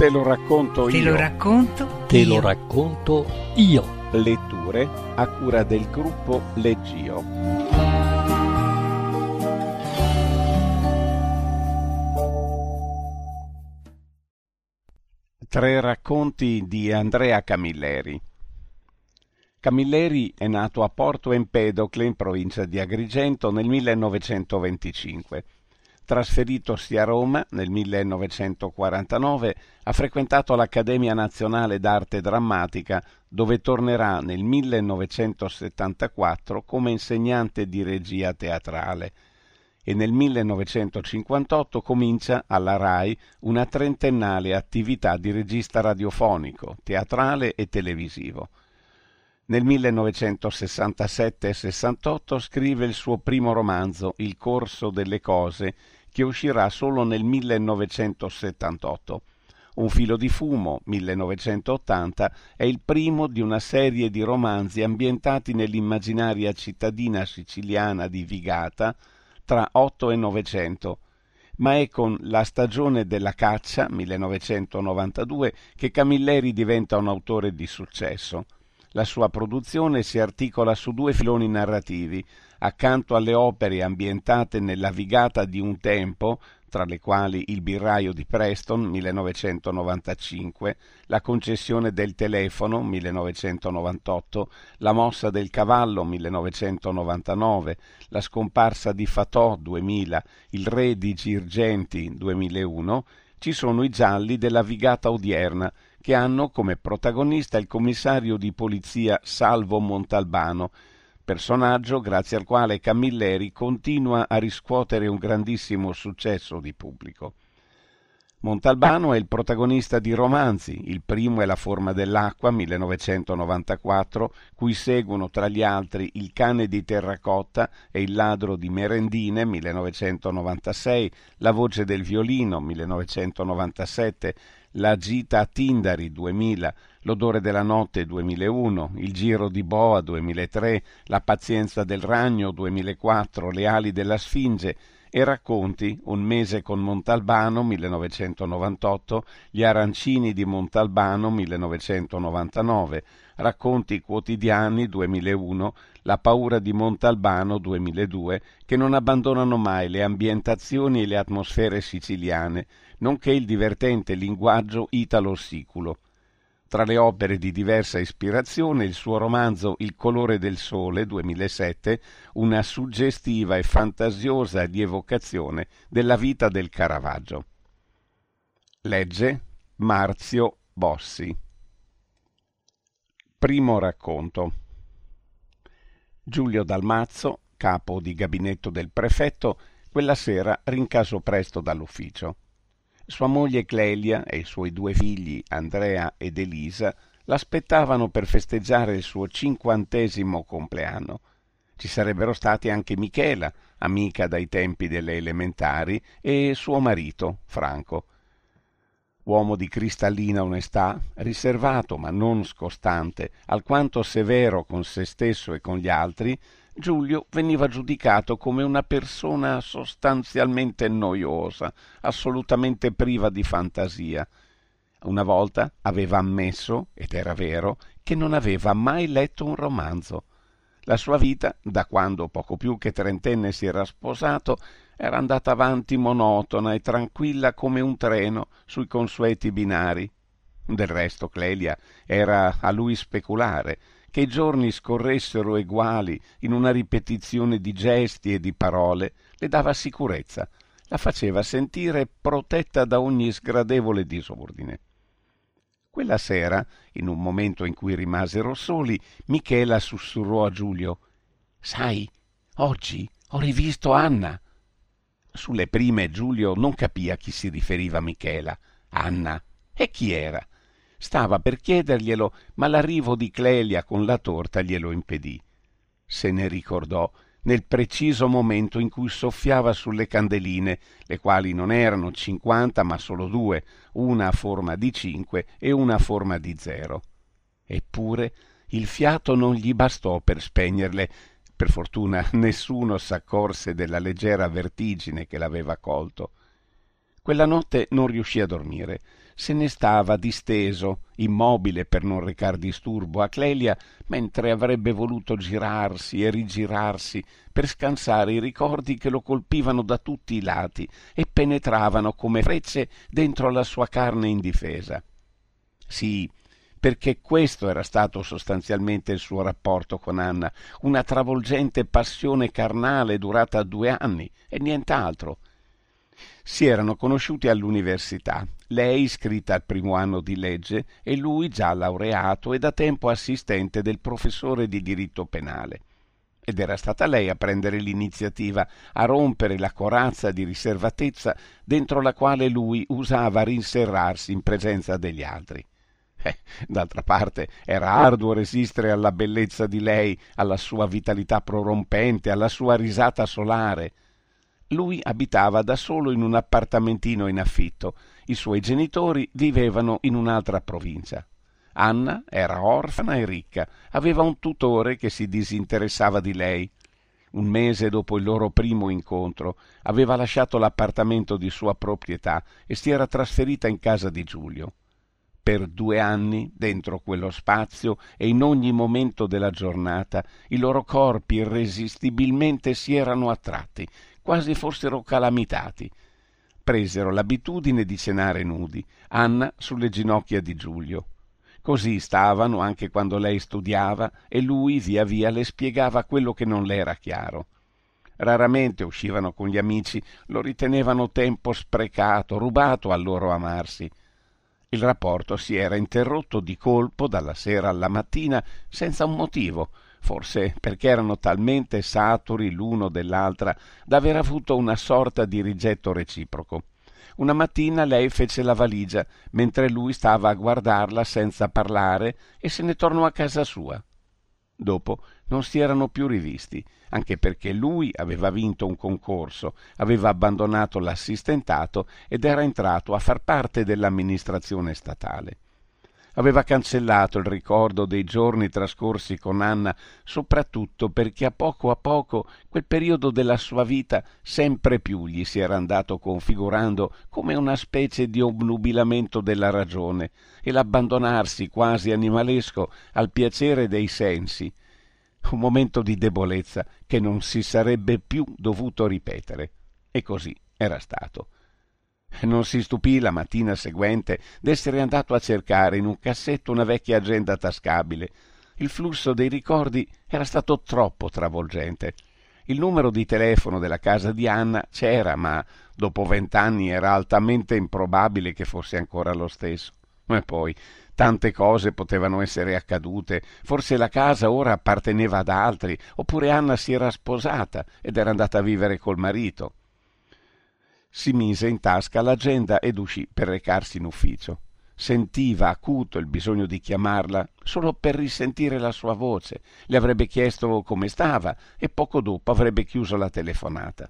Te lo racconto Te io. lo racconto Te io. lo racconto io. Letture a cura del gruppo Leggio. Tre racconti di Andrea Camilleri. Camilleri è nato a Porto Empedocle in provincia di Agrigento nel 1925. Trasferitosi a Roma nel 1949, ha frequentato l'Accademia Nazionale d'Arte Drammatica, dove tornerà nel 1974 come insegnante di regia teatrale e nel 1958 comincia alla RAI una trentennale attività di regista radiofonico, teatrale e televisivo. Nel 1967-68 scrive il suo primo romanzo, Il corso delle cose, che uscirà solo nel 1978. Un filo di fumo, 1980, è il primo di una serie di romanzi ambientati nell'immaginaria cittadina siciliana di Vigata tra 8 e 900, ma è con La stagione della caccia, 1992, che Camilleri diventa un autore di successo. La sua produzione si articola su due filoni narrativi, accanto alle opere ambientate nella vigata di un tempo, tra le quali Il birraio di Preston 1995, La concessione del telefono 1998, La mossa del cavallo 1999, La scomparsa di Fatò 2000, Il re di Girgenti 2001, ci sono i gialli della vigata odierna, che hanno come protagonista il commissario di polizia Salvo Montalbano, personaggio grazie al quale Camilleri continua a riscuotere un grandissimo successo di pubblico. Montalbano è il protagonista di romanzi, il primo è La forma dell'acqua 1994, cui seguono tra gli altri Il cane di terracotta e Il ladro di merendine 1996, La voce del violino 1997, La gita a Tindari 2000, L'odore della notte 2001, Il giro di boa 2003, La pazienza del ragno 2004, Le ali della sfinge e racconti Un mese con Montalbano 1998, Gli arancini di Montalbano 1999, Racconti quotidiani 2001, La paura di Montalbano 2002, che non abbandonano mai le ambientazioni e le atmosfere siciliane, nonché il divertente linguaggio italo-siculo. Tra le opere di diversa ispirazione il suo romanzo Il colore del sole 2007, una suggestiva e fantasiosa rievocazione della vita del Caravaggio. Legge Marzio Bossi. Primo racconto. Giulio Dalmazzo, capo di gabinetto del prefetto, quella sera rincasò presto dall'ufficio. Sua moglie Clelia e i suoi due figli, Andrea ed Elisa, l'aspettavano per festeggiare il suo cinquantesimo compleanno. Ci sarebbero stati anche Michela, amica dai tempi delle elementari, e suo marito, Franco. Uomo di cristallina onestà, riservato ma non scostante, alquanto severo con se stesso e con gli altri, Giulio veniva giudicato come una persona sostanzialmente noiosa, assolutamente priva di fantasia. Una volta aveva ammesso, ed era vero, che non aveva mai letto un romanzo. La sua vita, da quando poco più che trentenne si era sposato, era andata avanti monotona e tranquilla come un treno sui consueti binari. Del resto Clelia era a lui speculare, che i giorni scorressero eguali in una ripetizione di gesti e di parole le dava sicurezza, la faceva sentire protetta da ogni sgradevole disordine. Quella sera, in un momento in cui rimasero soli, Michela sussurrò a Giulio Sai, oggi ho rivisto Anna. Sulle prime Giulio non capì a chi si riferiva Michela. Anna. E chi era? Stava per chiederglielo, ma l'arrivo di Clelia con la torta glielo impedì. Se ne ricordò nel preciso momento in cui soffiava sulle candeline, le quali non erano cinquanta ma solo due, una a forma di cinque e una a forma di zero. Eppure il fiato non gli bastò per spegnerle, Per fortuna nessuno s'accorse della leggera vertigine che l'aveva colto. Quella notte non riuscì a dormire. Se ne stava disteso, immobile per non recar disturbo a Clelia, mentre avrebbe voluto girarsi e rigirarsi per scansare i ricordi che lo colpivano da tutti i lati e penetravano come frecce dentro la sua carne indifesa. Sì, perché questo era stato sostanzialmente il suo rapporto con Anna, una travolgente passione carnale durata due anni e nient'altro. Si erano conosciuti all'università, lei iscritta al primo anno di legge e lui già laureato e da tempo assistente del professore di diritto penale. Ed era stata lei a prendere l'iniziativa, a rompere la corazza di riservatezza dentro la quale lui usava rinserrarsi in presenza degli altri. Eh, d'altra parte era arduo resistere alla bellezza di lei, alla sua vitalità prorompente, alla sua risata solare. Lui abitava da solo in un appartamentino in affitto. I suoi genitori vivevano in un'altra provincia. Anna era orfana e ricca, aveva un tutore che si disinteressava di lei. Un mese dopo il loro primo incontro aveva lasciato l'appartamento di sua proprietà e si era trasferita in casa di Giulio. Per due anni, dentro quello spazio e in ogni momento della giornata, i loro corpi irresistibilmente si erano attratti, quasi fossero calamitati. Presero l'abitudine di cenare nudi, Anna sulle ginocchia di Giulio. Così stavano anche quando lei studiava e lui via via le spiegava quello che non le era chiaro. Raramente uscivano con gli amici, lo ritenevano tempo sprecato, rubato al loro amarsi. Il rapporto si era interrotto di colpo dalla sera alla mattina senza un motivo, forse perché erano talmente saturi l'uno dell'altra da aver avuto una sorta di rigetto reciproco. Una mattina lei fece la valigia, mentre lui stava a guardarla senza parlare e se ne tornò a casa sua. Dopo non si erano più rivisti, anche perché lui aveva vinto un concorso, aveva abbandonato l'assistentato ed era entrato a far parte dell'amministrazione statale aveva cancellato il ricordo dei giorni trascorsi con Anna, soprattutto perché a poco a poco quel periodo della sua vita sempre più gli si era andato configurando come una specie di obnubilamento della ragione e l'abbandonarsi quasi animalesco al piacere dei sensi, un momento di debolezza che non si sarebbe più dovuto ripetere. E così era stato. Non si stupì la mattina seguente d'essere andato a cercare in un cassetto una vecchia agenda tascabile. Il flusso dei ricordi era stato troppo travolgente. Il numero di telefono della casa di Anna c'era, ma dopo vent'anni era altamente improbabile che fosse ancora lo stesso. E poi tante cose potevano essere accadute. Forse la casa ora apparteneva ad altri, oppure Anna si era sposata ed era andata a vivere col marito si mise in tasca l'agenda ed uscì per recarsi in ufficio. Sentiva acuto il bisogno di chiamarla solo per risentire la sua voce. Le avrebbe chiesto come stava e poco dopo avrebbe chiuso la telefonata.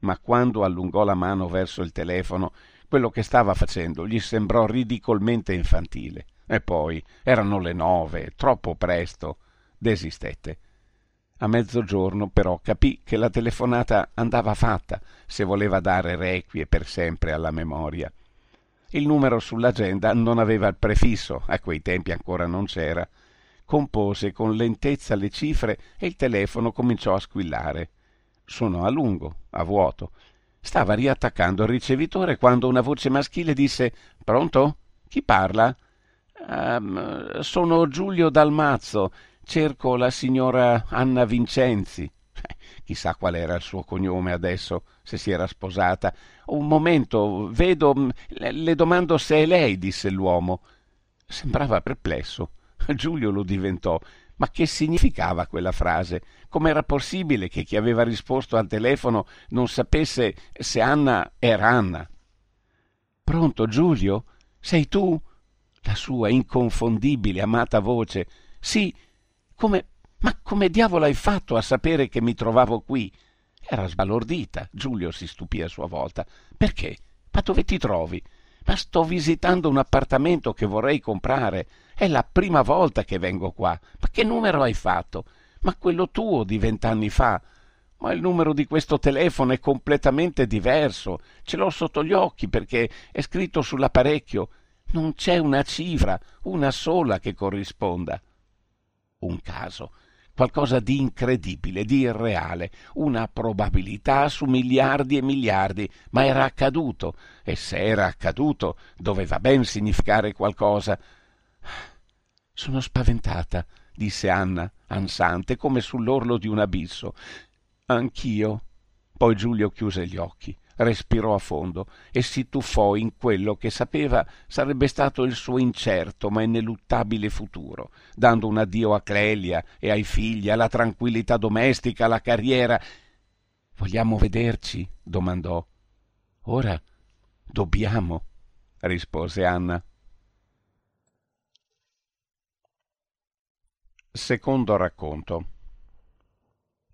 Ma quando allungò la mano verso il telefono, quello che stava facendo gli sembrò ridicolmente infantile. E poi erano le nove, troppo presto. Desistette. A mezzogiorno però capì che la telefonata andava fatta se voleva dare requie per sempre alla memoria. Il numero sull'agenda non aveva il prefisso, a quei tempi ancora non c'era. Compose con lentezza le cifre e il telefono cominciò a squillare. Suonò a lungo, a vuoto. Stava riattaccando il ricevitore quando una voce maschile disse Pronto? Chi parla? Um, sono Giulio Dalmazzo cerco la signora Anna Vincenzi. Eh, chissà qual era il suo cognome adesso, se si era sposata. Un momento, vedo. Mm, le domando se è lei, disse l'uomo. Sembrava perplesso. Giulio lo diventò. Ma che significava quella frase? Com'era possibile che chi aveva risposto al telefono non sapesse se Anna era Anna? Pronto, Giulio? Sei tu? La sua inconfondibile, amata voce. Sì, come... Ma come diavolo hai fatto a sapere che mi trovavo qui? Era sbalordita. Giulio si stupì a sua volta. Perché? Ma dove ti trovi? Ma sto visitando un appartamento che vorrei comprare. È la prima volta che vengo qua. Ma che numero hai fatto? ma quello tuo di vent'anni fa. Ma il numero di questo telefono è completamente diverso. Ce l'ho sotto gli occhi perché è scritto sull'apparecchio. Non c'è una cifra, una sola che corrisponda. Un caso qualcosa di incredibile, di irreale, una probabilità su miliardi e miliardi, ma era accaduto, e se era accaduto doveva ben significare qualcosa. Sono spaventata, disse Anna, ansante, come sull'orlo di un abisso. Anch'io. Poi Giulio chiuse gli occhi respirò a fondo e si tuffò in quello che sapeva sarebbe stato il suo incerto ma ineluttabile futuro, dando un addio a Clelia e ai figli, alla tranquillità domestica, alla carriera. Vogliamo vederci? domandò. Ora dobbiamo, rispose Anna. Secondo racconto.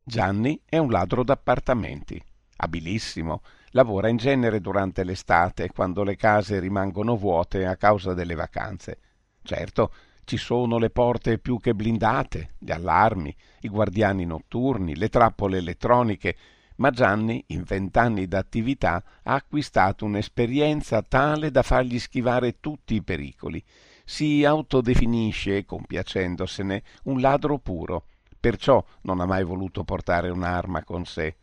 Gianni è un ladro d'appartamenti, abilissimo, Lavora in genere durante l'estate, quando le case rimangono vuote a causa delle vacanze. Certo, ci sono le porte più che blindate, gli allarmi, i guardiani notturni, le trappole elettroniche, ma Gianni, in vent'anni d'attività, ha acquistato un'esperienza tale da fargli schivare tutti i pericoli. Si autodefinisce, compiacendosene, un ladro puro, perciò non ha mai voluto portare un'arma con sé.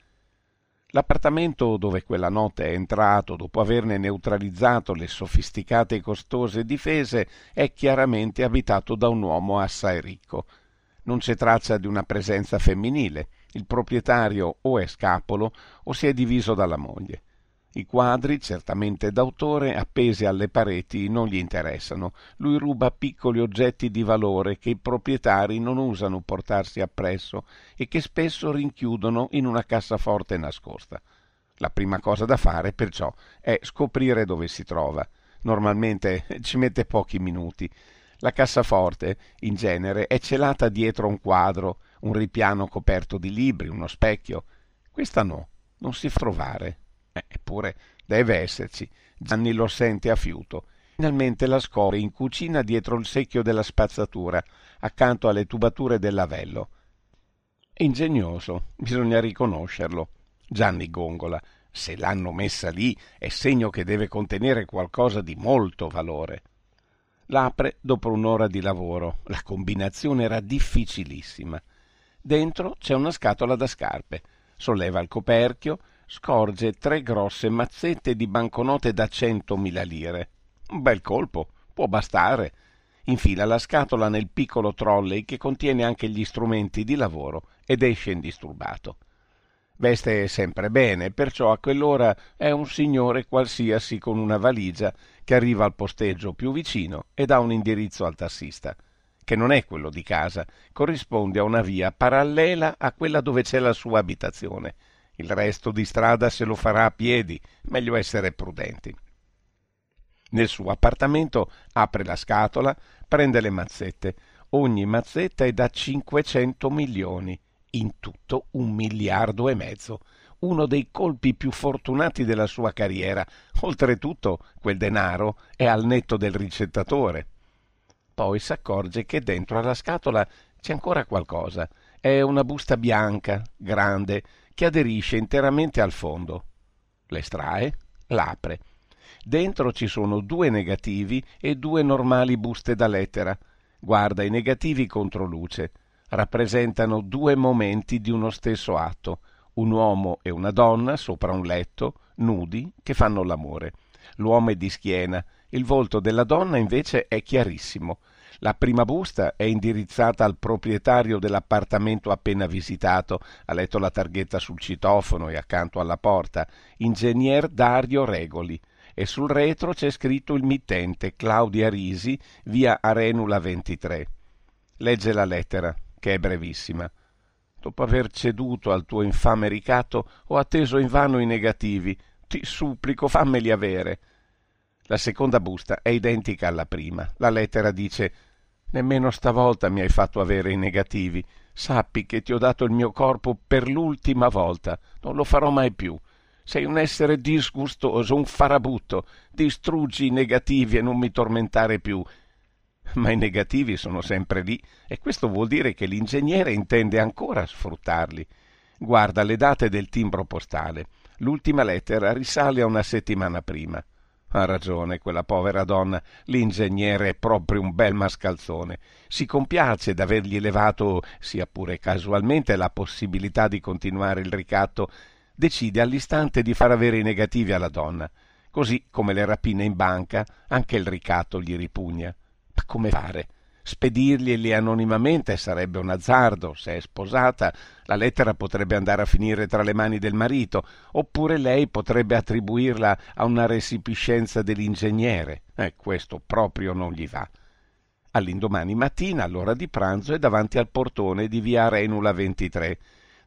L'appartamento dove quella notte è entrato, dopo averne neutralizzato le sofisticate e costose difese, è chiaramente abitato da un uomo assai ricco. Non c'è traccia di una presenza femminile. Il proprietario o è scapolo o si è diviso dalla moglie. I quadri, certamente d'autore, appesi alle pareti, non gli interessano. Lui ruba piccoli oggetti di valore che i proprietari non usano portarsi appresso e che spesso rinchiudono in una cassaforte nascosta. La prima cosa da fare, perciò, è scoprire dove si trova. Normalmente ci mette pochi minuti. La cassaforte, in genere, è celata dietro un quadro, un ripiano coperto di libri, uno specchio. Questa no, non si trovare. Eh, eppure deve esserci. Gianni lo sente a fiuto. Finalmente la scopre in cucina dietro il secchio della spazzatura, accanto alle tubature del lavello. È ingegnoso, bisogna riconoscerlo. Gianni gongola. Se l'hanno messa lì è segno che deve contenere qualcosa di molto valore. L'apre dopo un'ora di lavoro. La combinazione era difficilissima. Dentro c'è una scatola da scarpe. Solleva il coperchio, scorge tre grosse mazzette di banconote da centomila lire. Un bel colpo, può bastare. Infila la scatola nel piccolo trolley che contiene anche gli strumenti di lavoro ed esce indisturbato. Veste sempre bene, perciò a quell'ora è un signore qualsiasi con una valigia che arriva al posteggio più vicino e dà un indirizzo al tassista, che non è quello di casa, corrisponde a una via parallela a quella dove c'è la sua abitazione il resto di strada se lo farà a piedi, meglio essere prudenti. Nel suo appartamento apre la scatola, prende le mazzette. Ogni mazzetta è da 500 milioni, in tutto un miliardo e mezzo. Uno dei colpi più fortunati della sua carriera. Oltretutto, quel denaro è al netto del ricettatore. Poi s'accorge che dentro alla scatola c'è ancora qualcosa. È una busta bianca, grande, che aderisce interamente al fondo. L'estrae, l'apre. Dentro ci sono due negativi e due normali buste da lettera. Guarda i negativi contro luce. Rappresentano due momenti di uno stesso atto, un uomo e una donna sopra un letto, nudi, che fanno l'amore. L'uomo è di schiena, il volto della donna invece è chiarissimo. La prima busta è indirizzata al proprietario dell'appartamento appena visitato, ha letto la targhetta sul citofono e accanto alla porta, ingegner Dario Regoli, e sul retro c'è scritto il mittente Claudia Risi, via Arenula 23. Legge la lettera, che è brevissima. Dopo aver ceduto al tuo infame ricato, ho atteso invano i negativi. Ti supplico, fammeli avere. La seconda busta è identica alla prima. La lettera dice Nemmeno stavolta mi hai fatto avere i negativi. Sappi che ti ho dato il mio corpo per l'ultima volta. Non lo farò mai più. Sei un essere disgustoso, un farabutto. Distruggi i negativi e non mi tormentare più. Ma i negativi sono sempre lì e questo vuol dire che l'ingegnere intende ancora sfruttarli. Guarda le date del timbro postale. L'ultima lettera risale a una settimana prima. Ha ragione quella povera donna, l'ingegnere è proprio un bel mascalzone. Si compiace d'avergli levato, sia pure casualmente, la possibilità di continuare il ricatto. Decide all'istante di far avere i negativi alla donna. Così come le rapine in banca, anche il ricatto gli ripugna. Ma come fare? Spedirglieli anonimamente sarebbe un azzardo, se è sposata, la lettera potrebbe andare a finire tra le mani del marito, oppure lei potrebbe attribuirla a una resipiscenza dell'ingegnere. E questo proprio non gli va. All'indomani mattina, all'ora di pranzo, è davanti al portone di via Renula 23.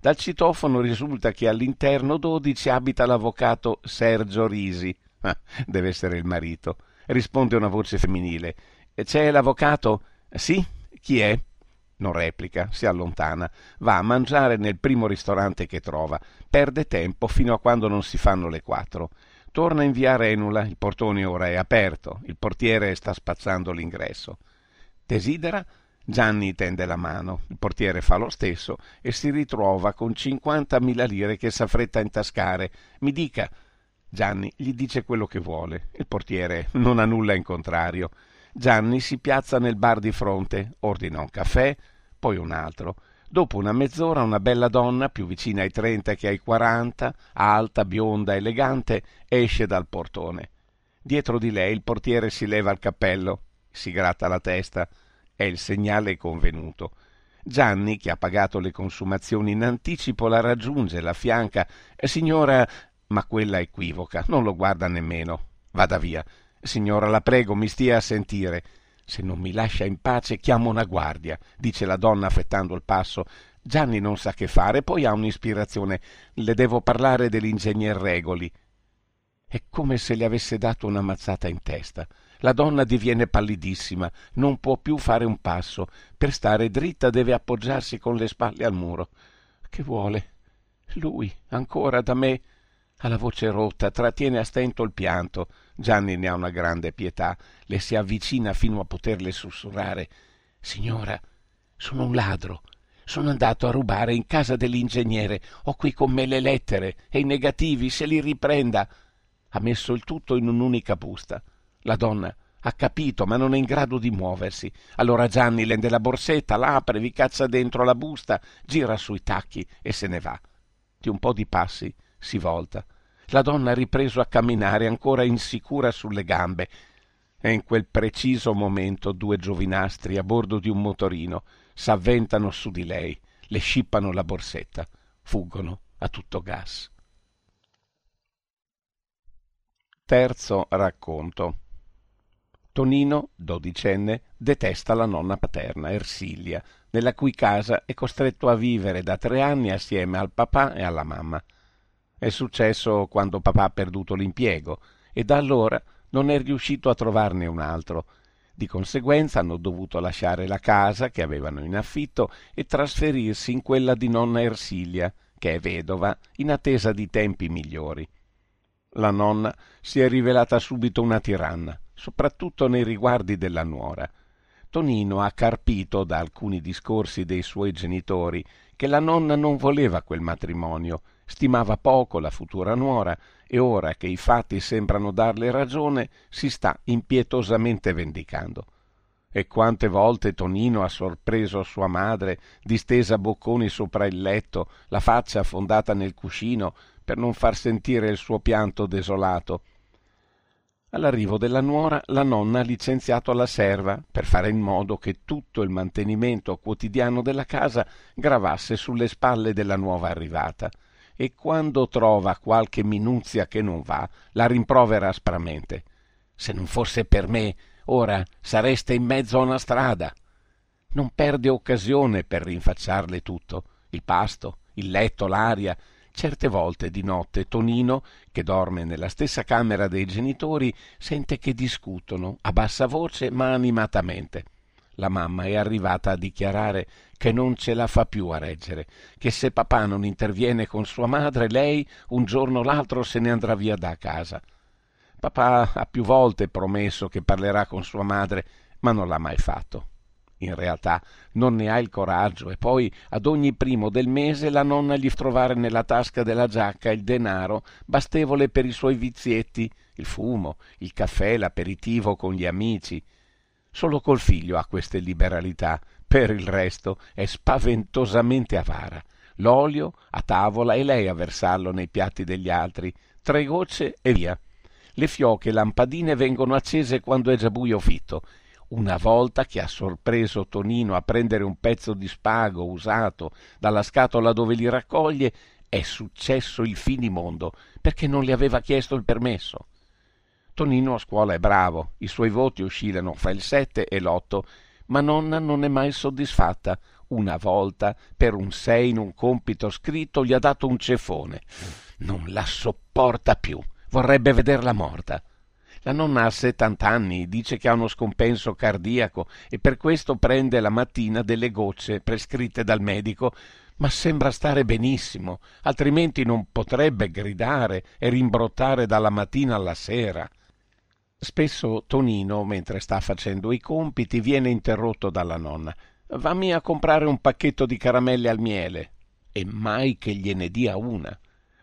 Dal citofono risulta che all'interno 12 abita l'avvocato Sergio Risi. Ah, deve essere il marito. Risponde una voce femminile. C'è l'avvocato? Sì? Chi è? Non replica, si allontana, va a mangiare nel primo ristorante che trova, perde tempo fino a quando non si fanno le quattro. Torna in via Renula, il portone ora è aperto, il portiere sta spazzando l'ingresso. Desidera? Gianni tende la mano, il portiere fa lo stesso e si ritrova con cinquantamila lire che s'affretta a intascare. Mi dica. Gianni gli dice quello che vuole. Il portiere non ha nulla in contrario. Gianni si piazza nel bar di fronte, ordina un caffè, poi un altro. Dopo una mezz'ora una bella donna, più vicina ai trenta che ai quaranta, alta, bionda, elegante, esce dal portone. Dietro di lei il portiere si leva il cappello, si gratta la testa. È il segnale convenuto. Gianni, che ha pagato le consumazioni in anticipo, la raggiunge, la fianca. Signora, ma quella equivoca, non lo guarda nemmeno. Vada via. Signora, la prego, mi stia a sentire. Se non mi lascia in pace, chiamo una guardia, dice la donna affrettando il passo. Gianni non sa che fare, poi ha un'ispirazione. Le devo parlare dell'ingegner Regoli. È come se le avesse dato una mazzata in testa. La donna diviene pallidissima, non può più fare un passo. Per stare dritta deve appoggiarsi con le spalle al muro. Che vuole? Lui, ancora da me? Ha la voce rotta, trattiene a stento il pianto. Gianni ne ha una grande pietà, le si avvicina fino a poterle sussurrare. Signora, sono un ladro. Sono andato a rubare in casa dell'ingegnere. Ho qui con me le lettere e i negativi, se li riprenda. Ha messo il tutto in un'unica busta. La donna ha capito, ma non è in grado di muoversi. Allora Gianni lende la borsetta, l'apre, vi caccia dentro la busta, gira sui tacchi e se ne va. Di un po' di passi si volta. La donna ha ripreso a camminare ancora insicura sulle gambe e in quel preciso momento due giovinastri a bordo di un motorino s'avventano su di lei, le scippano la borsetta, fuggono a tutto gas. Terzo racconto. Tonino, dodicenne, detesta la nonna paterna, Ersilia, nella cui casa è costretto a vivere da tre anni assieme al papà e alla mamma. È successo quando papà ha perduto l'impiego e da allora non è riuscito a trovarne un altro. Di conseguenza hanno dovuto lasciare la casa che avevano in affitto e trasferirsi in quella di nonna Ersilia, che è vedova, in attesa di tempi migliori. La nonna si è rivelata subito una tiranna, soprattutto nei riguardi della nuora. Tonino ha carpito da alcuni discorsi dei suoi genitori che la nonna non voleva quel matrimonio stimava poco la futura nuora e ora che i fatti sembrano darle ragione si sta impietosamente vendicando. E quante volte Tonino ha sorpreso sua madre distesa bocconi sopra il letto, la faccia affondata nel cuscino, per non far sentire il suo pianto desolato. All'arrivo della nuora la nonna ha licenziato la serva per fare in modo che tutto il mantenimento quotidiano della casa gravasse sulle spalle della nuova arrivata e quando trova qualche minuzia che non va, la rimprovera aspramente. Se non fosse per me, ora sareste in mezzo a una strada. Non perde occasione per rinfacciarle tutto, il pasto, il letto, l'aria. Certe volte di notte Tonino, che dorme nella stessa camera dei genitori, sente che discutono a bassa voce ma animatamente. La mamma è arrivata a dichiarare che non ce la fa più a reggere, che se papà non interviene con sua madre, lei un giorno o l'altro se ne andrà via da casa. Papà ha più volte promesso che parlerà con sua madre, ma non l'ha mai fatto. In realtà non ne ha il coraggio e poi ad ogni primo del mese la nonna gli trovare nella tasca della giacca il denaro bastevole per i suoi vizietti, il fumo, il caffè, l'aperitivo con gli amici. Solo col figlio ha queste liberalità, per il resto è spaventosamente avara. L'olio a tavola e lei a versarlo nei piatti degli altri, tre gocce e via. Le fioche lampadine vengono accese quando è già buio fitto una volta che ha sorpreso Tonino a prendere un pezzo di spago usato dalla scatola dove li raccoglie, è successo il finimondo, perché non le aveva chiesto il permesso. Tonino a scuola è bravo, i suoi voti oscillano fra il 7 e l'8, ma nonna non è mai soddisfatta. Una volta, per un 6 in un compito scritto, gli ha dato un ceffone. Non la sopporta più, vorrebbe vederla morta. La nonna ha 70 anni, dice che ha uno scompenso cardiaco e per questo prende la mattina delle gocce prescritte dal medico, ma sembra stare benissimo, altrimenti non potrebbe gridare e rimbrottare dalla mattina alla sera. Spesso Tonino, mentre sta facendo i compiti, viene interrotto dalla nonna. Vammi a comprare un pacchetto di caramelle al miele. E mai che gliene dia una.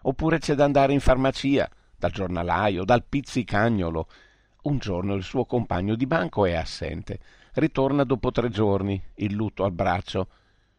Oppure c'è da andare in farmacia dal giornalaio, dal pizzicagnolo. Un giorno il suo compagno di banco è assente. Ritorna dopo tre giorni, il lutto al braccio.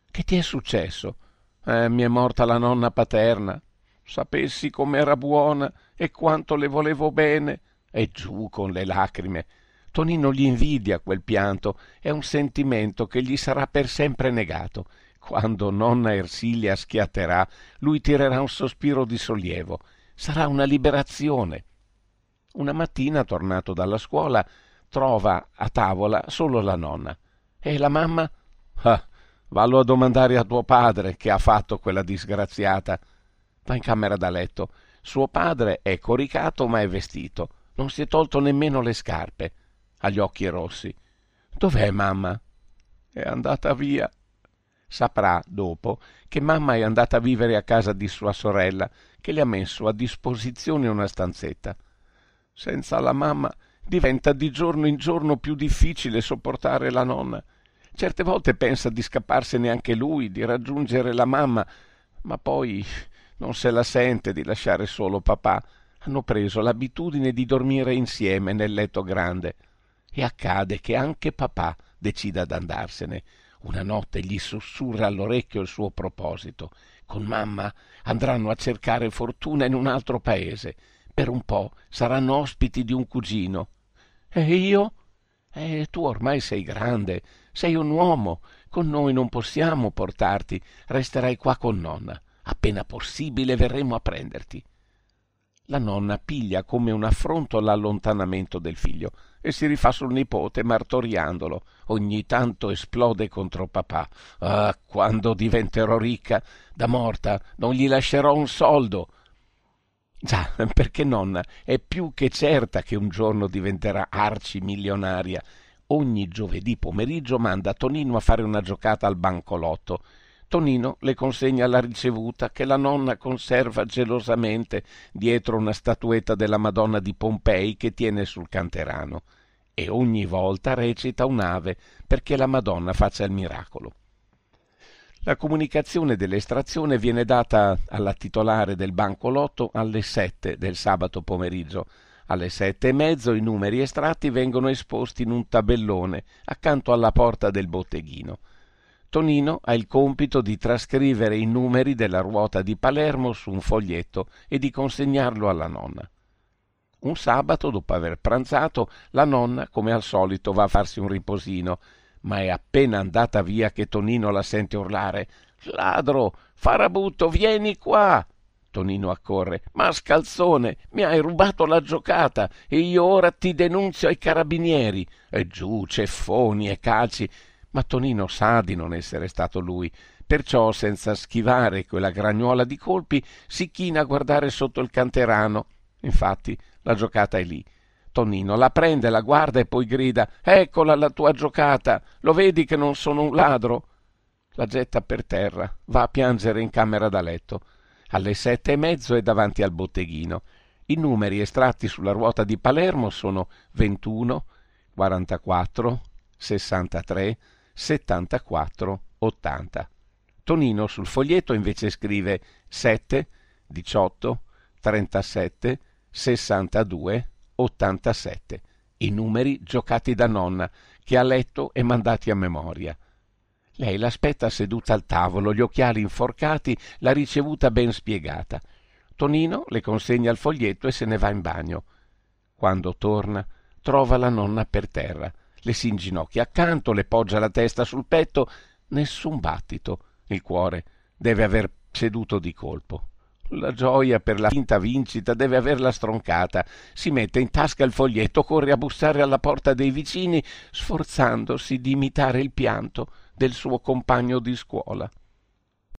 Che ti è successo? Eh, mi è morta la nonna paterna. Sapessi com'era buona e quanto le volevo bene. E giù con le lacrime. Tonino gli invidia quel pianto, è un sentimento che gli sarà per sempre negato. Quando nonna Ersilia schiatterà, lui tirerà un sospiro di sollievo sarà una liberazione. Una mattina, tornato dalla scuola, trova a tavola solo la nonna. E la mamma? Ah, vallo a domandare a tuo padre che ha fatto quella disgraziata. Va in camera da letto. Suo padre è coricato ma è vestito. Non si è tolto nemmeno le scarpe. Ha gli occhi rossi. Dov'è mamma? È andata via. Saprà dopo che mamma è andata a vivere a casa di sua sorella che le ha messo a disposizione una stanzetta. Senza la mamma diventa di giorno in giorno più difficile sopportare la nonna. Certe volte pensa di scapparsene anche lui, di raggiungere la mamma, ma poi non se la sente di lasciare solo papà. Hanno preso l'abitudine di dormire insieme nel letto grande e accade che anche papà decida d'andarsene. Una notte gli sussurra all'orecchio il suo proposito con mamma andranno a cercare fortuna in un altro paese. Per un po' saranno ospiti di un cugino. E io? Eh, tu ormai sei grande, sei un uomo, con noi non possiamo portarti, resterai qua con nonna. Appena possibile verremo a prenderti. La nonna piglia come un affronto l'allontanamento del figlio e si rifà sul nipote martoriandolo. Ogni tanto esplode contro papà. Ah, quando diventerò ricca, da morta, non gli lascerò un soldo. Già, perché nonna è più che certa che un giorno diventerà arcimilionaria. Ogni giovedì pomeriggio manda Tonino a fare una giocata al bancolotto. Tonino le consegna la ricevuta che la nonna conserva gelosamente dietro una statuetta della Madonna di Pompei che tiene sul canterano e ogni volta recita un'ave perché la Madonna faccia il miracolo. La comunicazione dell'estrazione viene data alla titolare del banco lotto alle sette del sabato pomeriggio. Alle sette e mezzo i numeri estratti vengono esposti in un tabellone accanto alla porta del botteghino. Tonino ha il compito di trascrivere i numeri della ruota di Palermo su un foglietto e di consegnarlo alla nonna. Un sabato, dopo aver pranzato, la nonna, come al solito, va a farsi un riposino, ma è appena andata via che Tonino la sente urlare Ladro, farabutto, vieni qua. Tonino accorre. Mascalzone, mi hai rubato la giocata e io ora ti denunzio ai carabinieri. E giù, ceffoni e calci. Ma Tonino sa di non essere stato lui, perciò, senza schivare quella gragnuola di colpi, si china a guardare sotto il canterano. Infatti, la giocata è lì. Tonino la prende, la guarda e poi grida Eccola la tua giocata. Lo vedi che non sono un ladro? La getta per terra, va a piangere in camera da letto. Alle sette e mezzo è davanti al botteghino. I numeri estratti sulla ruota di Palermo sono 21, 44, 63 74 80. Tonino sul foglietto invece scrive 7 18 37 62 87. I numeri giocati da nonna, che ha letto e mandati a memoria. Lei l'aspetta seduta al tavolo, gli occhiali inforcati, la ricevuta ben spiegata. Tonino le consegna il foglietto e se ne va in bagno. Quando torna, trova la nonna per terra. Le si inginocchia accanto, le poggia la testa sul petto. Nessun battito. Il cuore deve aver ceduto di colpo. La gioia per la finta vincita deve averla stroncata. Si mette in tasca il foglietto, corre a bussare alla porta dei vicini, sforzandosi di imitare il pianto del suo compagno di scuola.